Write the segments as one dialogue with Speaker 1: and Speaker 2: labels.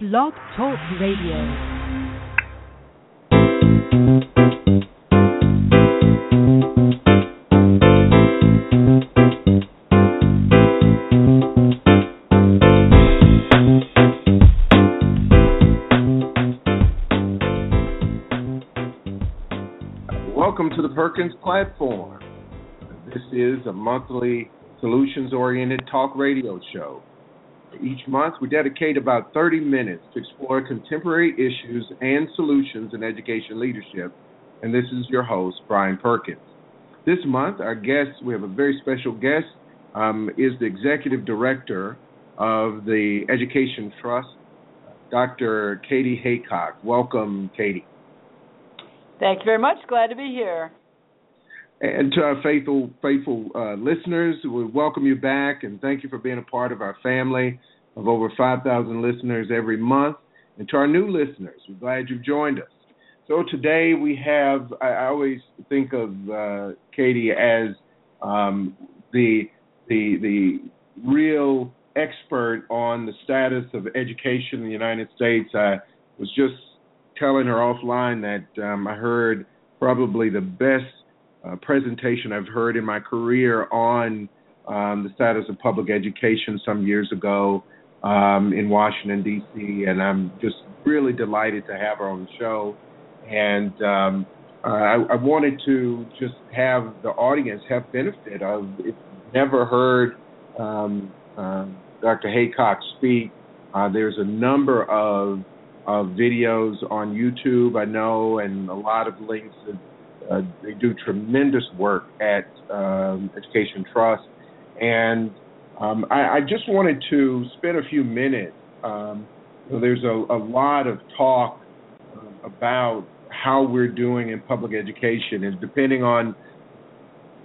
Speaker 1: Blog Talk Radio.
Speaker 2: Welcome to the Perkins platform. This is a monthly solutions oriented talk radio show. Each month, we dedicate about 30 minutes to explore contemporary issues and solutions in education leadership. And this is your host, Brian Perkins. This month, our guest, we have a very special guest, um, is the executive director of the Education Trust, Dr. Kati Haycock. Welcome, Kati.
Speaker 3: Thank you very much. Glad to be here.
Speaker 2: And to our faithful, faithful uh, listeners, we welcome you back and thank you for being a part of our family of over 5,000 listeners every month. And to our new listeners, we're glad you've joined us. So today we have, I, always think of uh, Kati as um, the, the, the real expert on the status of education in the United States. I was just telling her offline that um, I heard probably the best uh, presentation I've heard in my career on um, the status of public education some years ago um, in Washington D.C. And I'm just really delighted to have her on the show. And um, I, I wanted to just have the audience have benefit of if you've never heard um, uh, Dr. Haycock speak. Uh, there's a number of uh, videos on YouTube, I know, and a lot of links. Uh, they do tremendous work at um, Education Trust, and um, I, I, just wanted to spend a few minutes. Um, there's a, a, lot of talk uh, about how we're doing in public education, and depending on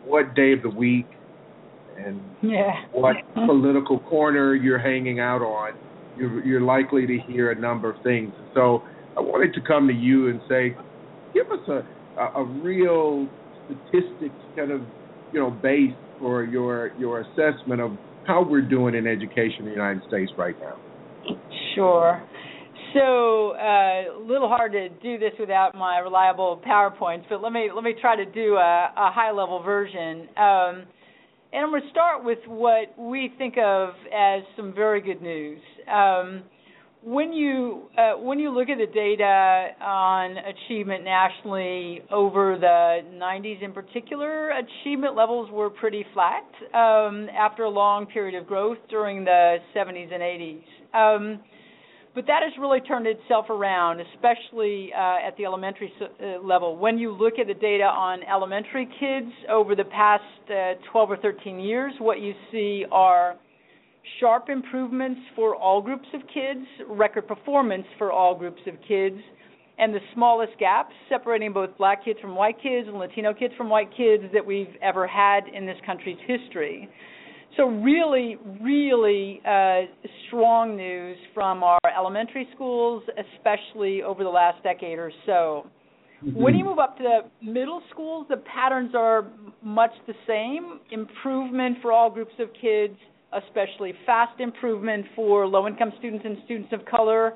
Speaker 2: what day of the week and
Speaker 3: yeah.
Speaker 2: what political corner you're hanging out on, you're, you're likely to hear a number of things. So I wanted to come to you and say, give us a, a, a real statistics kind of you know base for your your assessment of how we're doing in education in the United States right now.
Speaker 3: Sure. So uh, a little hard to do this without my reliable PowerPoints, but let me let me try to do a, a high level version. Um, and I'm going to start with what we think of as some very good news. Um, when you uh, when you look at the data on achievement nationally over the 90s in particular, achievement levels were pretty flat um, after a long period of growth during the 70s and 80s. Um, but that has really turned itself around, especially uh, at the elementary uh, level. When you look at the data on elementary kids over the past uh, 12 or 13 years, what you see are sharp improvements for all groups of kids, record performance for all groups of kids, and the smallest gaps separating both black kids from white kids and Latino kids from white kids that we've ever had in this country's history. So really, really uh, strong news from our elementary schools, especially over the last decade or so. Mm-hmm. When you move up to the middle schools, the patterns are much the same. Improvement for all groups of kids, especially fast improvement for low-income students and students of color,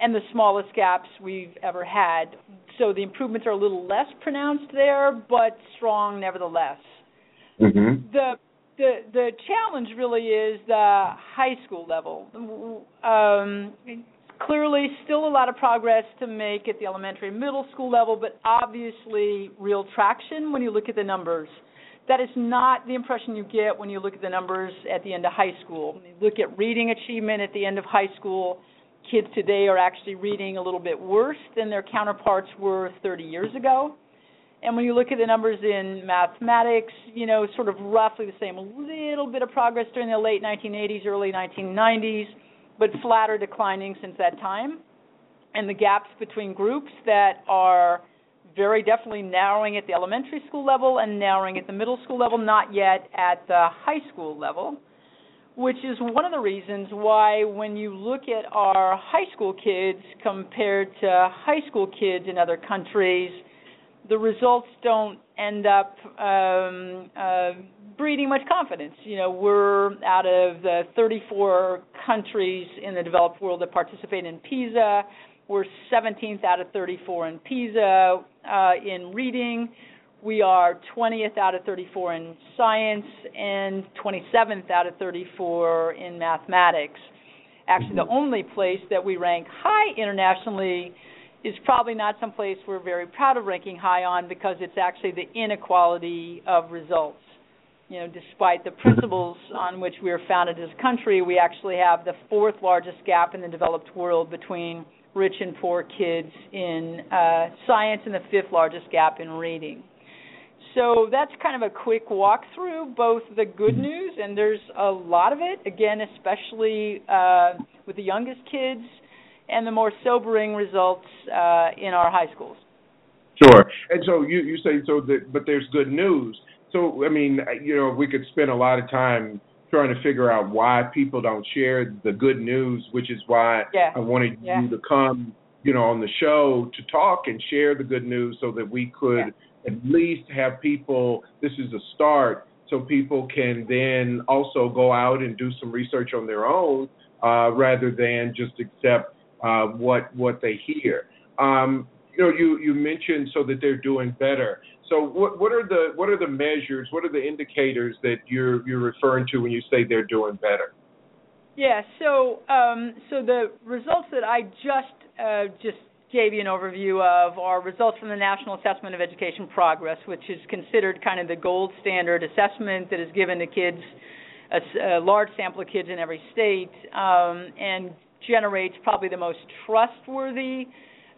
Speaker 3: and the smallest gaps we've ever had. So the improvements are a little less pronounced there, but strong nevertheless.
Speaker 2: Mm-hmm.
Speaker 3: The the the challenge really is the high school level. Um, clearly, still a lot of progress to make at the elementary, and middle school level, but obviously real traction when you look at the numbers. That is not the impression you get when you look at the numbers at the end of high school. You look at reading achievement at the end of high school. Kids today are actually reading a little bit worse than their counterparts were 30 years ago. And when you look at the numbers in mathematics, you know, sort of roughly the same. A little bit of progress during the late 1980s, early 1990s, but flatter declining since that time. And the gaps between groups that are very definitely narrowing at the elementary school level and narrowing at the middle school level, not yet at the high school level, which is one of the reasons why when you look at our high school kids compared to high school kids in other countries, the results don't end up um, uh, breeding much confidence. You know, we're out of the 34 countries in the developed world that participate in PISA. We're 17th out of 34 in PISA uh, in reading. We are 20th out of 34 in science and 27th out of 34 in mathematics. Actually, the only place that we rank high internationally is probably not some place we're very proud of ranking high on because it's actually the inequality of results. You know, despite the principles on which we are founded as a country, we actually have the fourth largest gap in the developed world between rich and poor kids in uh, science and the fifth largest gap in reading. So that's kind of a quick walkthrough, both the good mm-hmm. news, and there's a lot of it, again, especially uh, with the youngest kids, and the more sobering results uh, in our high schools.
Speaker 2: Sure. And so you, you say so that, but there's good news. So, I mean, you know, we could spend a lot of time trying to figure out why people don't share the good news, which is why
Speaker 3: yeah.
Speaker 2: I wanted
Speaker 3: yeah.
Speaker 2: you to come, you know, on the show to talk and share the good news so that we could yeah at least have people, this is a start, so people can then also go out and do some research on their own uh, rather than just accept uh, what what they hear. Um, you know, you you mentioned so that they're doing better. So what what are the what are the measures? What are the indicators that you're you're referring to when you say they're doing better?
Speaker 3: Yeah. So um, so the results that I just uh, just gave you an overview of are results from the National Assessment of Education Progress, which is considered kind of the gold standard assessment that is given to kids, a, a large sample of kids in every state, um, and generates probably the most trustworthy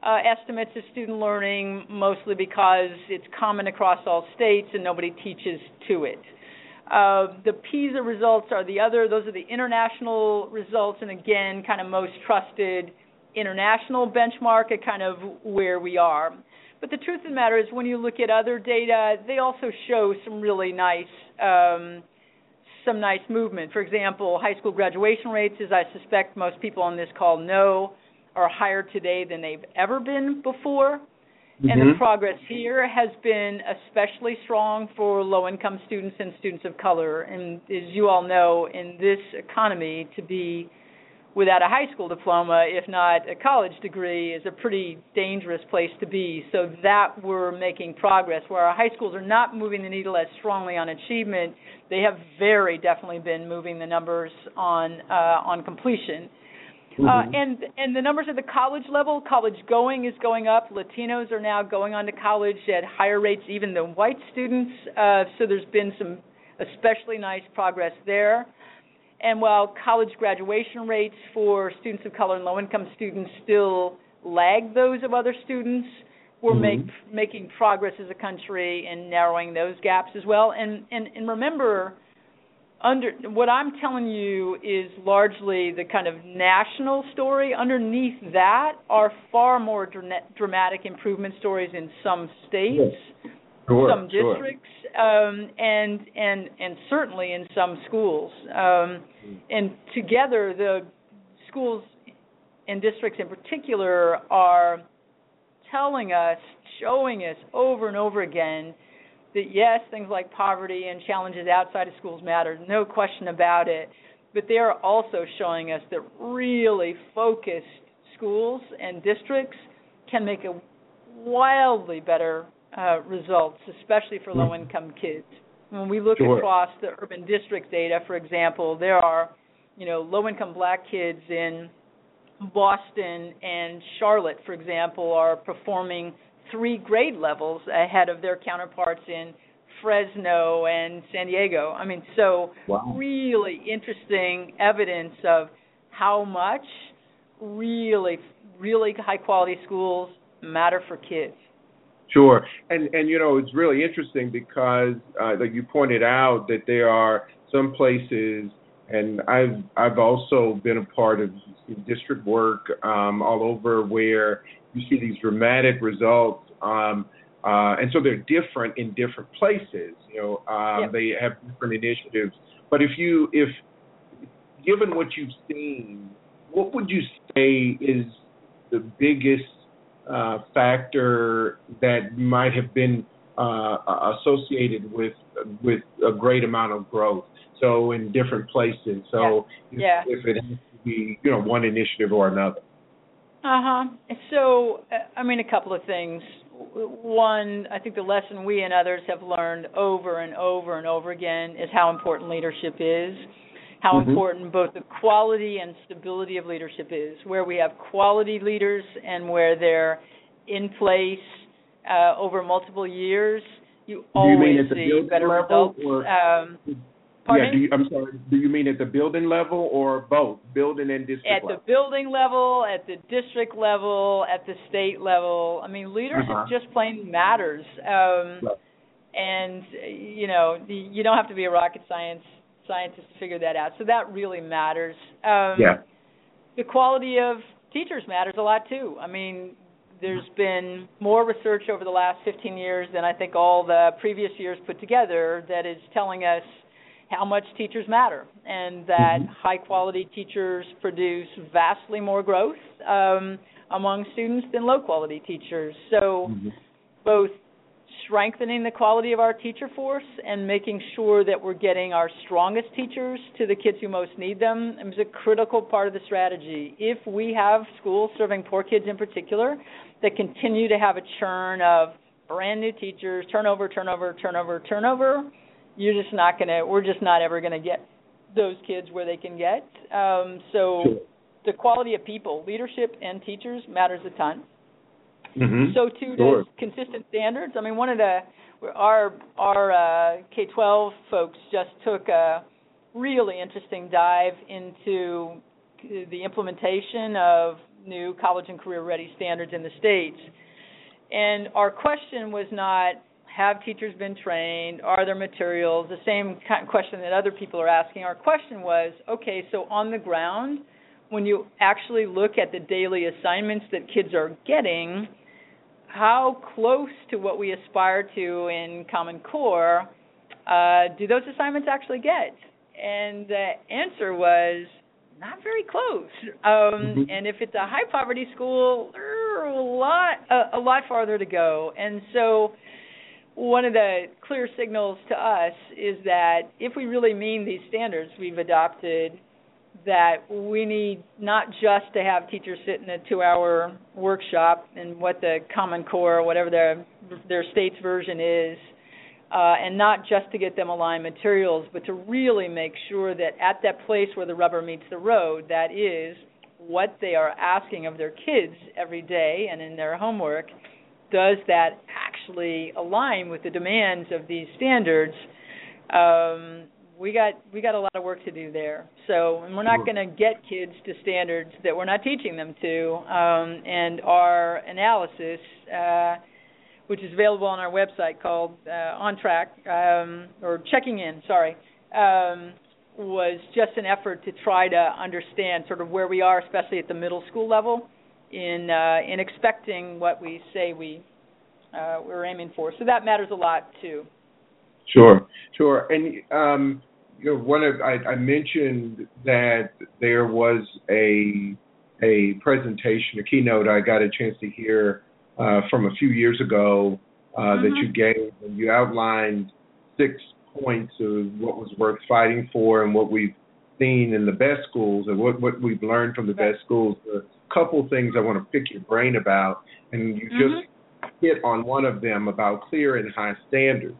Speaker 3: uh, estimates of student learning, mostly because it's common across all states and nobody teaches to it. Uh, the PISA results are the other; those are the international results, and again, kind of most trusted international benchmark at kind of where we are. But the truth of the matter is, when you look at other data, they also show some really nice, um, some nice movement. For example, high school graduation rates, as I suspect most people on this call know, are higher today than they've ever been before. Mm-hmm. And the mm-hmm. progress here has been especially strong for low income students and students of color. And as you all know, in this economy, to be without a high school diploma, if not a college degree, is a pretty dangerous place to be. So that we're making progress. Where our high schools are not moving the needle as strongly on achievement, they have very definitely been moving the numbers on uh, on completion. Uh, mm-hmm. Uh, and and the numbers at the college level, college going is going up. Latinos are now going on to college at higher rates even than white students. Uh, so there's been some especially nice progress there. And while college graduation rates for students of color and low income students still lag those of other students, we're mm-hmm. make, making progress as a country in narrowing those gaps as well. And, and, and remember, under what I'm telling you is largely the kind of national story. Underneath that are far more dramatic improvement stories in some states,
Speaker 2: sure,
Speaker 3: some districts, sure. um, and and and certainly in some schools. Um, and together, the schools and districts in particular are telling us, showing us over and over again that yes, things like poverty and challenges outside of schools matter, no question about it. But they are also showing us that really focused schools and districts can make a wildly better uh, results, especially for low income kids. When we look
Speaker 2: sure.
Speaker 3: across the urban district data, for example, there are, you know, low-income black kids in Boston and Charlotte, for example, are performing three grade levels ahead of their counterparts in Fresno and San Diego. I mean, so
Speaker 2: wow.
Speaker 3: really interesting evidence of how much really, really high quality schools matter for kids.
Speaker 2: Sure, and and you know it's really interesting because uh, like you pointed out that there are some places, and I've I've also been a part of district work um, all over where you see these dramatic results, um, uh, and so they're different in different places. You know, um,
Speaker 3: yep.
Speaker 2: they have different initiatives. But if you if given what you've seen, what would you say is the biggest uh, factor that might have been uh, associated with with a great amount of growth. So in different places.
Speaker 3: So
Speaker 2: yeah. if, if it has to be, you know, one initiative or another.
Speaker 3: Uh huh. So I mean, a couple of things. One, I think the lesson we and others have learned over and over and over again is how important leadership is how mm-hmm. important both the quality and stability of leadership is, where we have quality leaders and where they're in place uh, over multiple years, you always
Speaker 2: you
Speaker 3: see better results.
Speaker 2: Or,
Speaker 3: um,
Speaker 2: yeah, you, I'm sorry. Do you mean at the building level or both, building and district?
Speaker 3: At
Speaker 2: level?
Speaker 3: the building level, at the district level, at the state level. I mean, leadership uh-huh. just plain matters. Um, right. And you know, you don't have to be a rocket science scientists to figure that out. So that really matters. Um,
Speaker 2: yeah.
Speaker 3: The quality of teachers matters a lot too. I mean, there's been more research over the last 15 years than I think all the previous years put together that is telling us how much teachers matter and that mm-hmm. high quality teachers produce vastly more growth um, among students than low quality teachers. So mm-hmm. both strengthening the quality of our teacher force and making sure that we're getting our strongest teachers to the kids who most need them is a critical part of the strategy. If we have schools serving poor kids in particular that continue to have a churn of brand new teachers, turnover, turnover, turnover, turnover, you're just not going to, we're just not ever going to get those kids where they can get. Um, so sure. the quality of people, leadership and teachers matters a ton.
Speaker 2: Mm-hmm.
Speaker 3: So too
Speaker 2: sure.
Speaker 3: does consistent standards. I mean, one of the our our uh, K-12 folks just took a really interesting dive into the implementation of new college and career ready standards in the states. And our question was not have teachers been trained? Are there materials? The same kind of question that other people are asking. Our question was, okay, so on the ground, when you actually look at the daily assignments that kids are getting, how close to what we aspire to in Common Core uh, do those assignments actually get? And the answer was not very close. Um, mm-hmm. And if it's a high poverty school, a lot a, a lot farther to go. And so one of the clear signals to us is that if we really mean these standards we've adopted that we need not just to have teachers sit in a two-hour workshop and what the Common Core, whatever their their state's version is, uh, and not just to get them aligned materials, but to really make sure that at that place where the rubber meets the road, that is what they are asking of their kids every day and in their homework, does that actually align with the demands of these standards? Um, we got we got a lot of work to do there. So, and we're not going to get kids to standards that we're not teaching them to. Um, and our analysis, uh, which is available on our website called uh, On Track um, or Checking In, sorry, um, was just an effort to try to understand sort of where we are, especially at the middle school level, in uh, in expecting what we say we uh, we're aiming for. So that matters a lot too.
Speaker 2: Sure, sure. And um, you know, one of I, I mentioned that there was a a presentation, a keynote I got a chance to hear uh, from a few years ago uh, mm-hmm. that you gave, and you outlined six points of what was worth fighting for and what we've seen in the best schools and what, what we've learned from the best schools. A couple things I want to pick your brain about, and you mm-hmm. just hit on one of them about clear and high standards.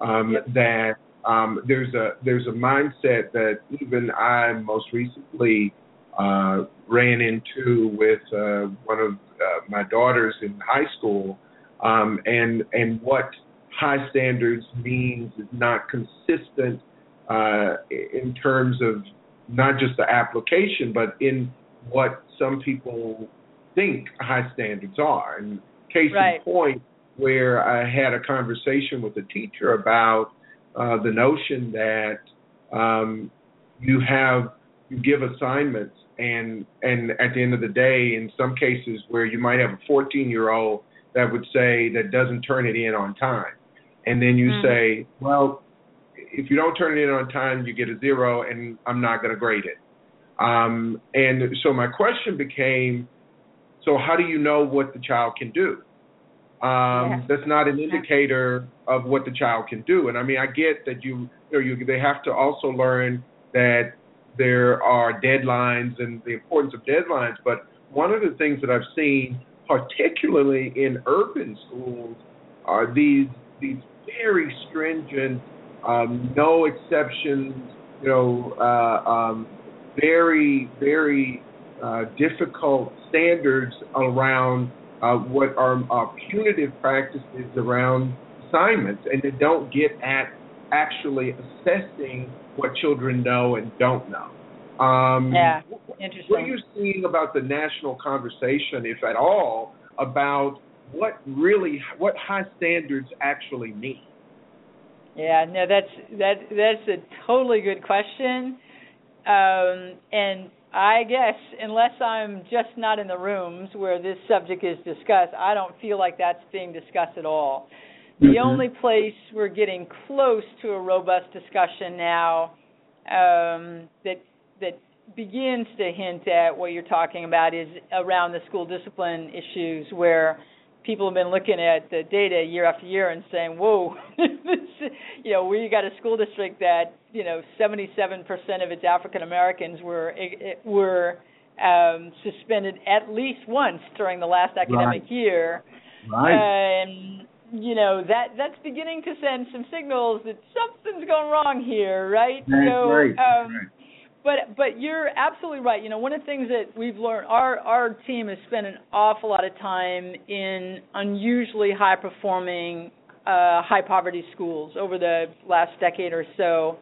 Speaker 2: Um. That um, there's a there's a mindset that even I most recently uh, ran into with uh, one of uh, my daughters in high school, um, and and what high standards means is not consistent uh, in terms of not just the application, but in what some people think high standards are. And case
Speaker 3: right.
Speaker 2: in point, where I had a conversation with a teacher about uh, the notion that um, you have you give assignments and and at the end of the day, in some cases where you might have a 14 year old that would say that doesn't turn it in on time, and then you mm-hmm. say, well, if you don't turn it in on time, you get a zero, and I'm not going to grade it. Um, and so my question became, so how do you know what the child can do? um,
Speaker 3: Yeah.
Speaker 2: that's not an indicator of what the child can do. And I mean, I get that you, you know, you they have to also learn that there are deadlines and the importance of deadlines. But one of the things that I've seen, particularly in urban schools, are these these very stringent, um, no exceptions, you know, uh, um, very very uh, difficult standards around uh, what are uh, punitive practices around assignments, and they don't get at actually assessing what children know and don't know. Um,
Speaker 3: Yeah,
Speaker 2: What are you seeing about the national conversation, if at all, about what really what high standards actually mean?
Speaker 3: Yeah, no, that's that that's a totally good question. Um, and I guess unless I'm just not in the rooms where this subject is discussed, I don't feel like that's being discussed at all. The
Speaker 2: Mhm.
Speaker 3: only place we're getting close to a robust discussion now um, that that begins to hint at what you're talking about is around the school discipline issues where people have been looking at the data year after year and saying, "Whoa, you know, we got a school district that you know 77% of its African Americans were it, were um, suspended at least once during the last academic
Speaker 2: Right.
Speaker 3: year." And you know that that's beginning to send some signals that something's going wrong here, right?
Speaker 2: That's
Speaker 3: so,
Speaker 2: right.
Speaker 3: um,
Speaker 2: Right.
Speaker 3: But but you're absolutely right. You know, one of the things that we've learned, our our team has spent an awful lot of time in unusually high performing, uh, high poverty schools over the last decade or so.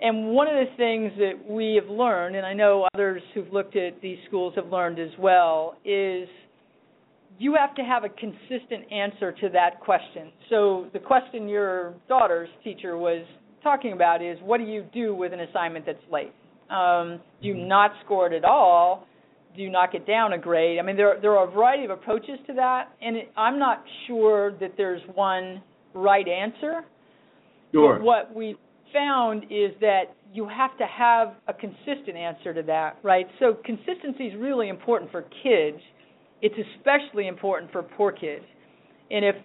Speaker 3: And one of the things that we have learned, and I know others who've looked at these schools have learned as well, is you have to have a consistent answer to that question. So the question your daughter's teacher was talking about is what do you do with an assignment that's late? Um, do not score it at all? Do you knock it down a grade? I mean, there there are a variety of approaches to that, and it, I'm not sure that there's one right answer.
Speaker 2: Sure.
Speaker 3: But what we found is that you have to have a consistent answer to that, right? So consistency is really important for kids. It's especially important for poor kids. And if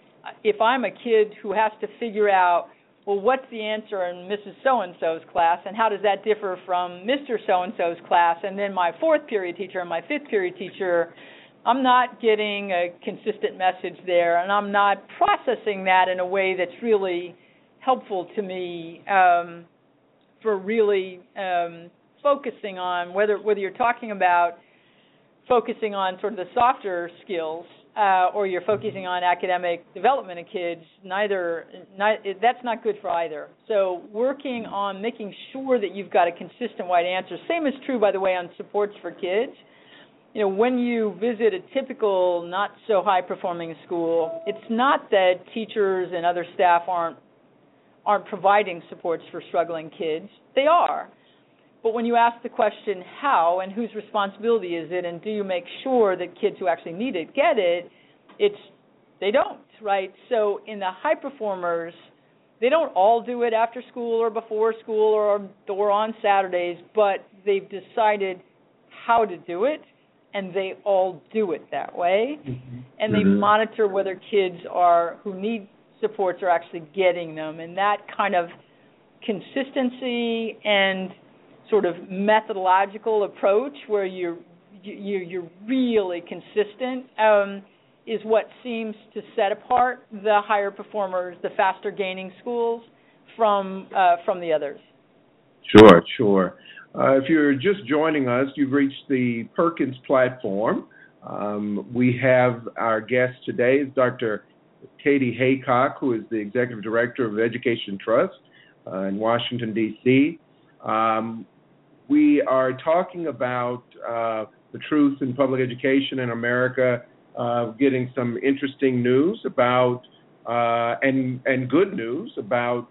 Speaker 3: if I'm a kid who has to figure out, well, what's the answer in Mrs. So and so's class, and how does that differ from Mr. So and so's class, and then my fourth period teacher and my fifth period teacher, I'm not getting a consistent message there, and I'm not processing that in a way that's really helpful to me um, for really um, focusing on whether whether you're talking about focusing on sort of the softer skills uh, or you're focusing on academic development of kids. Neither, that's not good for either. So working on making sure that you've got a consistent wide answer. Same is true, by the way, on supports for kids. You know, when you visit a typical not so high performing school, it's not that teachers and other staff aren't aren't providing supports for struggling kids. They are. But when you ask the question how and whose responsibility is it and do you make sure that kids who actually need it get it, it's they don't, right? So in the high performers, they don't all do it after school or before school or or on Saturdays, but they've decided how to do it and they all do it that way. And they
Speaker 2: Mhm.
Speaker 3: monitor whether kids are who need supports are actually getting them and that kind of consistency and sort of methodological approach where you're you, you're really consistent um, is what seems to set apart the higher performers, the faster gaining schools from uh, from the others.
Speaker 2: Sure, sure. Uh, if you're just joining us, you've reached the Perkins platform. Um, we have our guest today is Dr. Kati Haycock, who is the Executive Director of Education Trust uh, in Washington, D.C. Um, we are talking about uh, the truth in public education in America, uh, getting some interesting news about uh, and and good news about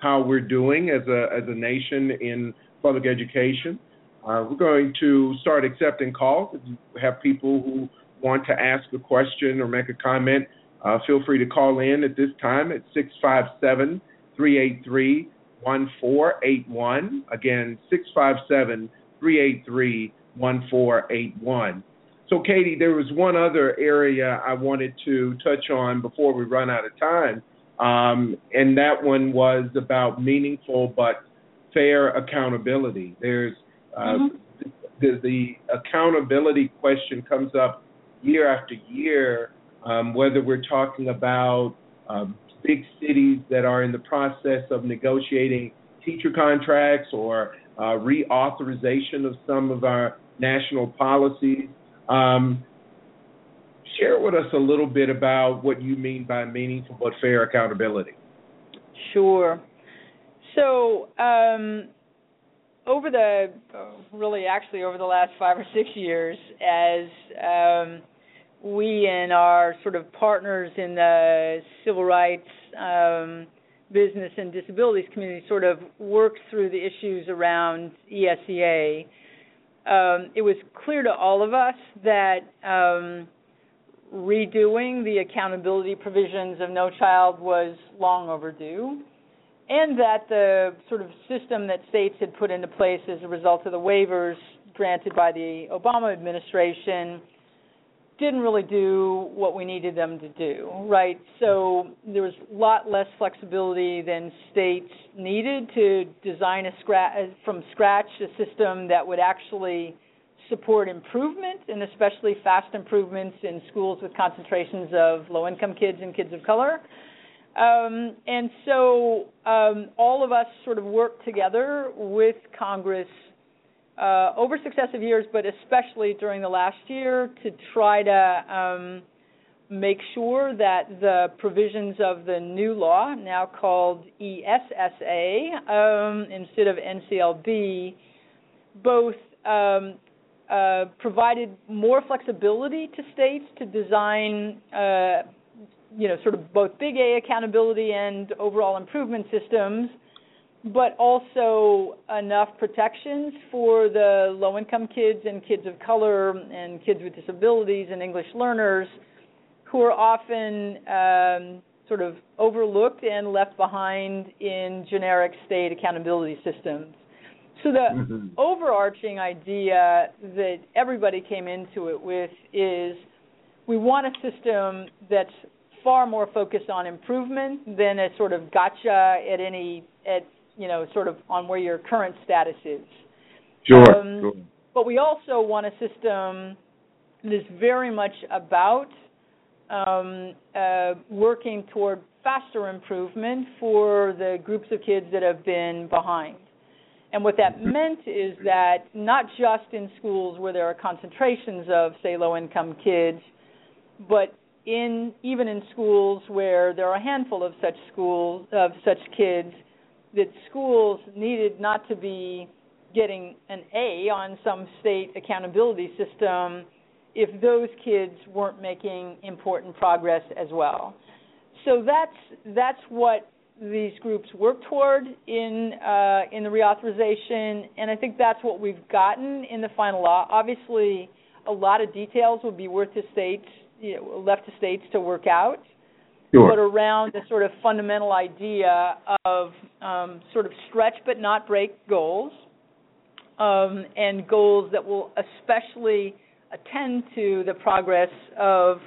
Speaker 2: how we're doing as a as a nation in public education. Uh, we're going to start accepting calls. If you have people who want to ask a question or make a comment, uh, feel free to call in at this time at 657 383 1481. Again, 657 383 1481. so, Kati, there was one other area I wanted to touch on before we run out of time, um, and that one was about meaningful but fair accountability. There's uh, mm-hmm. the, the, accountability question comes up year after year, um, whether we're talking about um, big cities that are in the process of negotiating teacher contracts or uh, reauthorization of some of our national policies. Um, share with us a little bit about what you mean by meaningful but fair accountability.
Speaker 3: Sure. So, um, over the really actually over the last five or six years, as um, we and our sort of partners in the civil rights, um, business, and disabilities community sort of worked through the issues around ESEA um, it was clear to all of us that um, redoing the accountability provisions of No Child was long overdue, and that the sort of system that states had put into place as a result of the waivers granted by the Obama administration didn't really do what we needed them to do, right? So there was a lot less flexibility than states needed to design a scra- from scratch a system that would actually support improvement and especially fast improvements in schools with concentrations of low income kids and kids of color. Um, and so um, all of us sort of worked together with Congress uh, over successive years, but especially during the last year, to try to um, make sure that the provisions of the new law, now called ESSA um, instead of NCLB, both um, uh, provided more flexibility to states to design, uh, you know, sort of both big A accountability and overall improvement systems but also enough protections for the low income kids and kids of color and kids with disabilities and English learners who are often um, sort of overlooked and left behind in generic state accountability systems. So the mm-hmm. overarching idea that everybody came into it with is we want a system that's far more focused on improvement than a sort of gotcha at any at you know, sort of on where your current status is.
Speaker 2: Sure. Um, sure.
Speaker 3: But we also want a system that is very much about um, uh, working toward faster improvement for the groups of kids that have been behind. And what that mm-hmm. meant is that not just in schools where there are concentrations of, say, low income kids, but in even in schools where there are a handful of such schools of such kids that schools needed not to be getting an A on some state accountability system if those kids weren't making important progress as well. So that's that's what these groups work toward in uh, in the reauthorization, and I think that's what we've gotten in the final law. Obviously, a lot of details will be worth to states you know, left to states to work out
Speaker 2: sure.
Speaker 3: but around the sort of fundamental idea of um, sort of stretch but not break goals, um, and goals that will especially attend to the progress of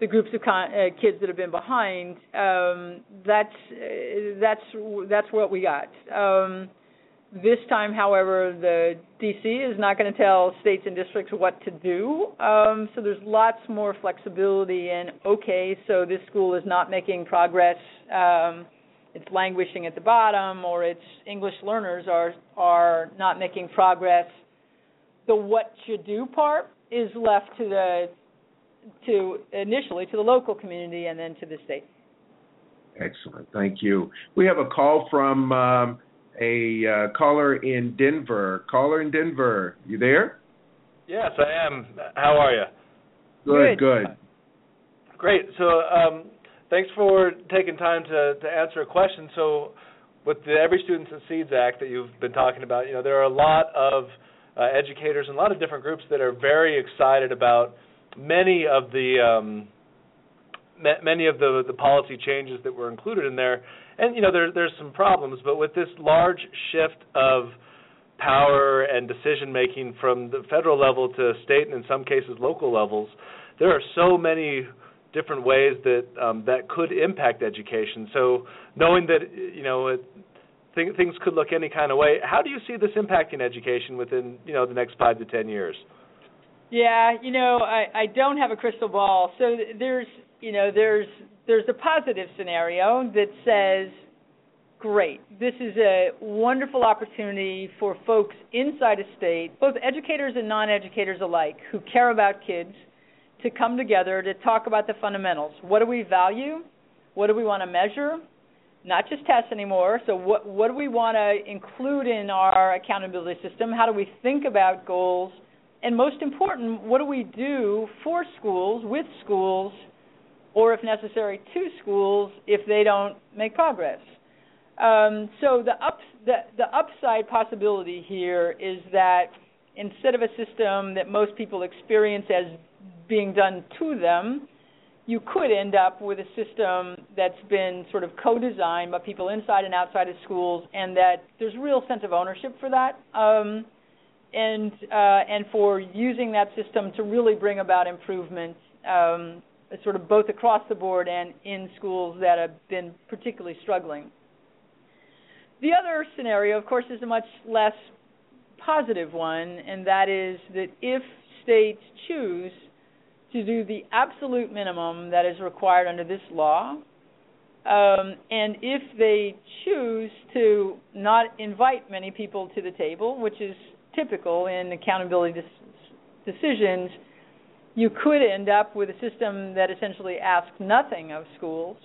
Speaker 3: the groups of con- uh, kids that have been behind. Um, that's uh, that's that's what we got. Um, this time, however, the DC is not going to tell states and districts what to do. Um, so there's lots more flexibility in okay, so this school is not making progress. Um, it's languishing at the bottom, or its English learners are are not making progress. The what you do part is left to the to initially to the local community and then to the state.
Speaker 2: Excellent, thank you. We have a call from. Um, a uh, caller in Denver. Caller in Denver, you there?
Speaker 4: Yes, I am. How are you?
Speaker 2: Good, good.
Speaker 4: Great. So, um, thanks for taking time to, to answer a question. So, with the Every Student Succeeds Act that you've been talking about, you know, there are a lot of uh, educators and a lot of different groups that are very excited about many of the um, many of the the policy changes that were included in there and you know there there's some problems, but with this large shift of power and decision making from the federal level to state and in some cases local levels, there are so many different ways that um, that could impact education. So knowing that you know it, th- things could look any kind of way, how do you see this impacting education within you know the next five to ten years?
Speaker 3: Yeah, you know, I, I don't have a crystal ball. So there's, you know, there's there's a positive scenario that says, great, this is a wonderful opportunity for folks inside a state, both educators and non-educators alike, who care about kids, to come together to talk about the fundamentals. What do we value? What do we want to measure? Not just tests anymore. So what what do we want to include in our accountability system? How do we think about goals? and most important, what do we do for schools, with schools, or if necessary, to schools if they don't make progress? Um, so the, up, the, the upside possibility here is that instead of a system that most people experience as being done to them, you could end up with a system that's been sort of co-designed by people inside and outside of schools, and that there's real sense of ownership for that. Um, and uh, and for using that system to really bring about improvement, um, sort of both across the board and in schools that have been particularly struggling. The other scenario, of course, is a much less positive one, and that is that if states choose to do the absolute minimum that is required under this law, um, and if they choose to not invite many people to the table, which is typical in accountability decisions, you could end up with a system that essentially asks nothing of schools.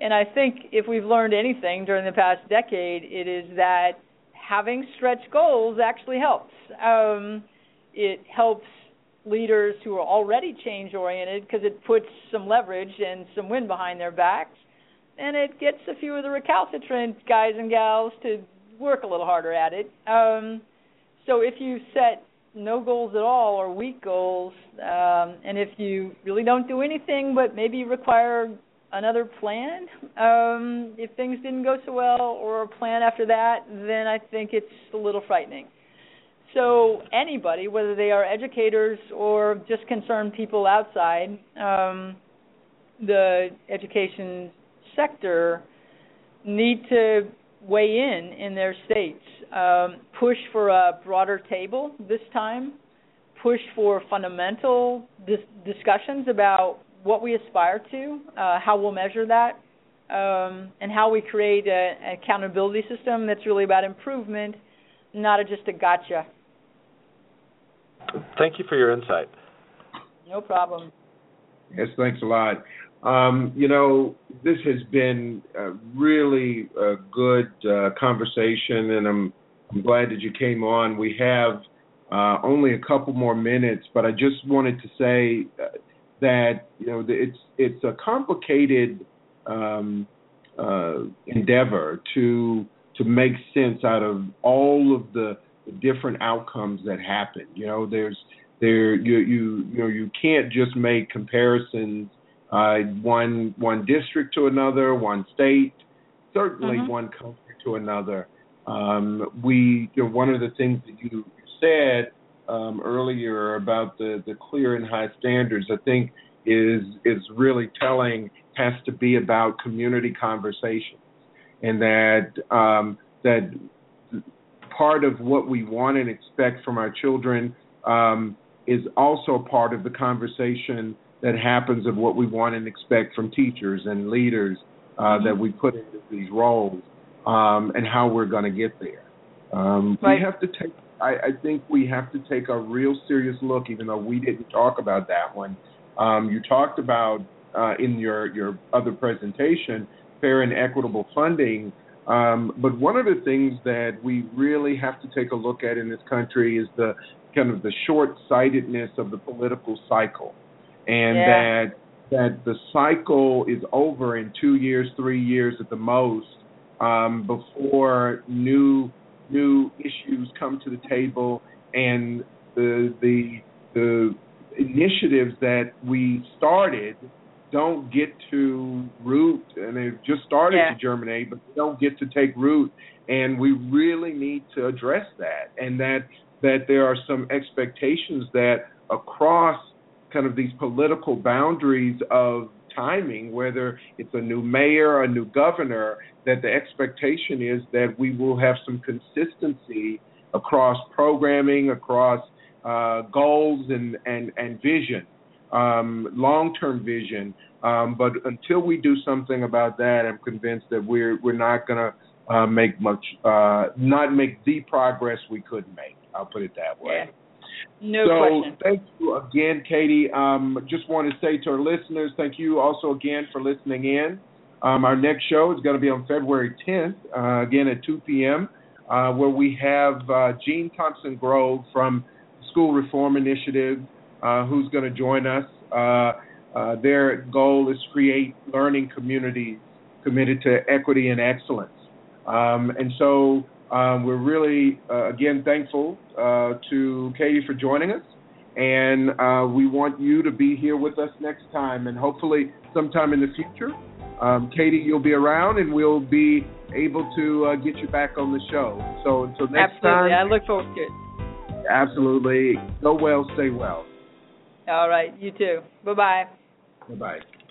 Speaker 3: And I think if we've learned anything during the past decade, it is that having stretch goals actually helps. Um, it helps leaders who are already change oriented because it puts some leverage and some wind behind their backs. And it gets a few of the recalcitrant guys and gals to work a little harder at it. Um, so if you set no goals at all or weak goals, um, and if you really don't do anything but maybe require another plan um, if things didn't go so well or a plan after that, then I think it's a little frightening. So anybody, whether they are educators or just concerned people outside um, the education sector, need to weigh in in their states um, push for a broader table this time, push for fundamental dis- discussions about what we aspire to, uh, how we'll measure that, um, and how we create a, an accountability system that's really about improvement, not a, just a gotcha.
Speaker 4: Thank you for your insight.
Speaker 3: No problem.
Speaker 2: Yes, thanks a lot. Um, you know, this has been a really a good uh, conversation, and I'm I'm glad that you came on. We have uh, only a couple more minutes, but I just wanted to say uh, that you know it's it's a complicated um, uh, endeavor to to make sense out of all of the, the different outcomes that happen. You know, there's there you you you know you can't just make comparisons uh, one one district to another, one state, certainly mm-hmm. one country to another. Um, we, you know, one of the things that you said um, earlier about the, the clear and high standards, I think, is is really telling. Has to be about community conversations, and that um, that part of what we want and expect from our children um, is also part of the conversation that happens of what we want and expect from teachers and leaders uh, mm-hmm. that we put into these roles um, and how we're going to get there. Um, right. We have to take. I, I, think we have to take a real serious look, even though we didn't talk about that one. Um, you talked about uh, in your your other presentation fair and equitable funding. Um, but one of the things that we really have to take a look at in this country is the kind of the short-sightedness of the political cycle, and yeah. that that the cycle is over in two years, three years at the most, um, before new new issues come to the table and the the the initiatives that we started don't get to root, and they've just started
Speaker 3: Yeah.
Speaker 2: to germinate, but they don't get to take root. And we really need to address that, and that that there are some expectations that across kind of these political boundaries of timing, whether it's a new mayor, a new governor, that the expectation is that we will have some consistency across programming, across uh, goals and, and, and vision, um, long term vision. Um, but until we do something about that, I'm convinced that we're we're not going to uh, make much, uh, not make the progress we could make. I'll put it that way.
Speaker 3: Yeah. No
Speaker 2: so
Speaker 3: question.
Speaker 2: thank you again, Kati. Um, just want to say to our listeners, thank you also again for listening in. Um, our next show is going to be on February 10th, uh, again at 2 p.m., uh, where we have uh, Gene Thompson Grove from School Reform Initiative, uh, who's going to join us. Uh, uh, their goal is to create learning communities committed to equity and excellence. Um, and so um, we're really, uh, again, thankful uh, to Kati for joining us. And uh, we want you to be here with us next time, and hopefully sometime in the future. Um, Kati, you'll be around, and we'll be able to uh, get you back on the show. So until next time.
Speaker 3: Absolutely. I look forward to it.
Speaker 2: absolutely. Go well, stay well.
Speaker 3: All right. You too. Bye bye.
Speaker 2: Bye bye.